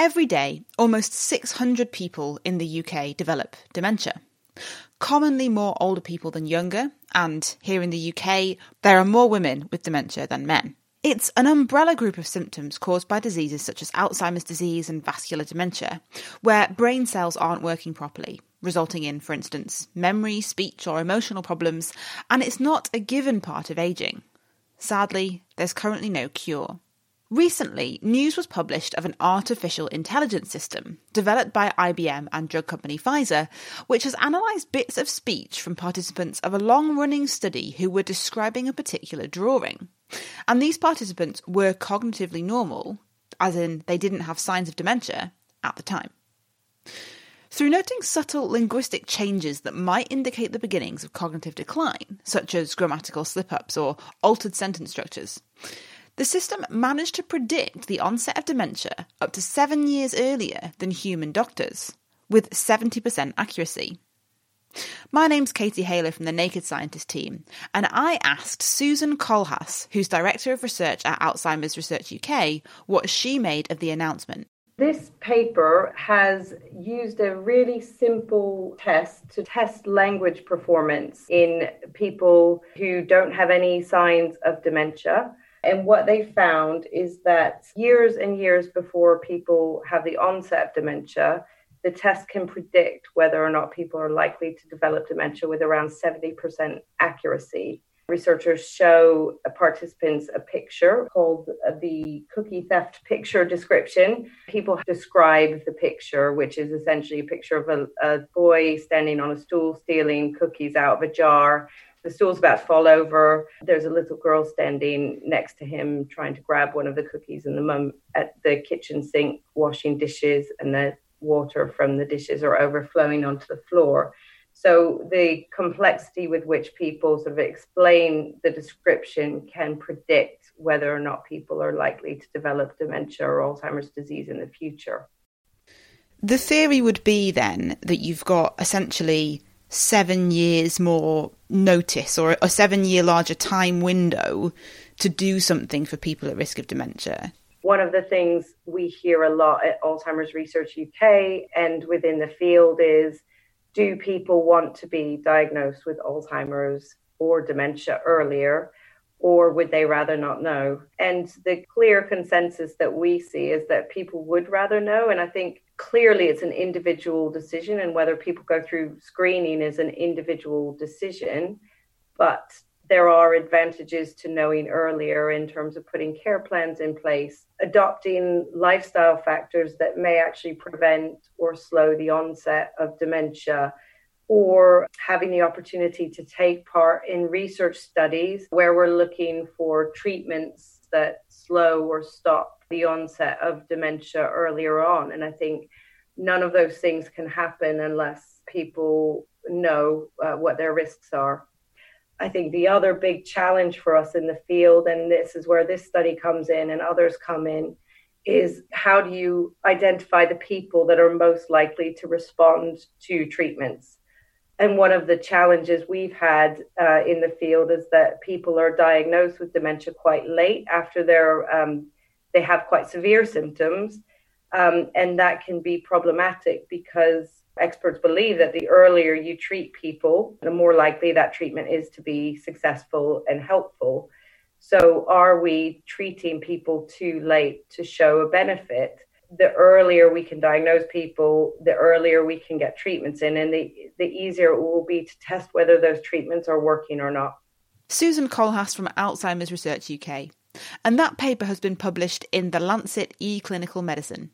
Every day, almost 600 people in the UK develop dementia. Commonly more older people than younger, and here in the UK, there are more women with dementia than men. It's an umbrella group of symptoms caused by diseases such as Alzheimer's disease and vascular dementia, where brain cells aren't working properly, resulting in, for instance, memory, speech, or emotional problems, and it's not a given part of ageing. Sadly, there's currently no cure. Recently, news was published of an artificial intelligence system developed by IBM and drug company Pfizer, which has analysed bits of speech from participants of a long running study who were describing a particular drawing. And these participants were cognitively normal, as in they didn't have signs of dementia, at the time. Through noting subtle linguistic changes that might indicate the beginnings of cognitive decline, such as grammatical slip ups or altered sentence structures, the system managed to predict the onset of dementia up to seven years earlier than human doctors, with 70% accuracy. My name's Katie Haylor from the Naked Scientist team, and I asked Susan Kohlhaas, who's Director of Research at Alzheimer's Research UK, what she made of the announcement. This paper has used a really simple test to test language performance in people who don't have any signs of dementia and what they found is that years and years before people have the onset of dementia, the test can predict whether or not people are likely to develop dementia with around 70% accuracy. Researchers show participants a picture called the cookie theft picture description. People describe the picture, which is essentially a picture of a, a boy standing on a stool stealing cookies out of a jar the stool's about to fall over. There's a little girl standing next to him trying to grab one of the cookies, and the mum at the kitchen sink washing dishes, and the water from the dishes are overflowing onto the floor. So the complexity with which people sort of explain the description can predict whether or not people are likely to develop dementia or Alzheimer's disease in the future. The theory would be then that you've got essentially seven years more notice or a seven year larger time window to do something for people at risk of dementia? One of the things we hear a lot at Alzheimer's Research UK and within the field is do people want to be diagnosed with Alzheimer's or dementia earlier? Or would they rather not know? And the clear consensus that we see is that people would rather know. And I think clearly it's an individual decision and whether people go through screening is an individual decision but there are advantages to knowing earlier in terms of putting care plans in place adopting lifestyle factors that may actually prevent or slow the onset of dementia or having the opportunity to take part in research studies where we're looking for treatments that slow or stop the onset of dementia earlier on. And I think none of those things can happen unless people know uh, what their risks are. I think the other big challenge for us in the field, and this is where this study comes in and others come in, is how do you identify the people that are most likely to respond to treatments? And one of the challenges we've had uh, in the field is that people are diagnosed with dementia quite late after they're um, they have quite severe symptoms. Um, and that can be problematic because experts believe that the earlier you treat people, the more likely that treatment is to be successful and helpful. So, are we treating people too late to show a benefit? The earlier we can diagnose people, the earlier we can get treatments in, and the, the easier it will be to test whether those treatments are working or not. Susan Kohlhaas from Alzheimer's Research UK. And that paper has been published in The Lancet eClinical Medicine.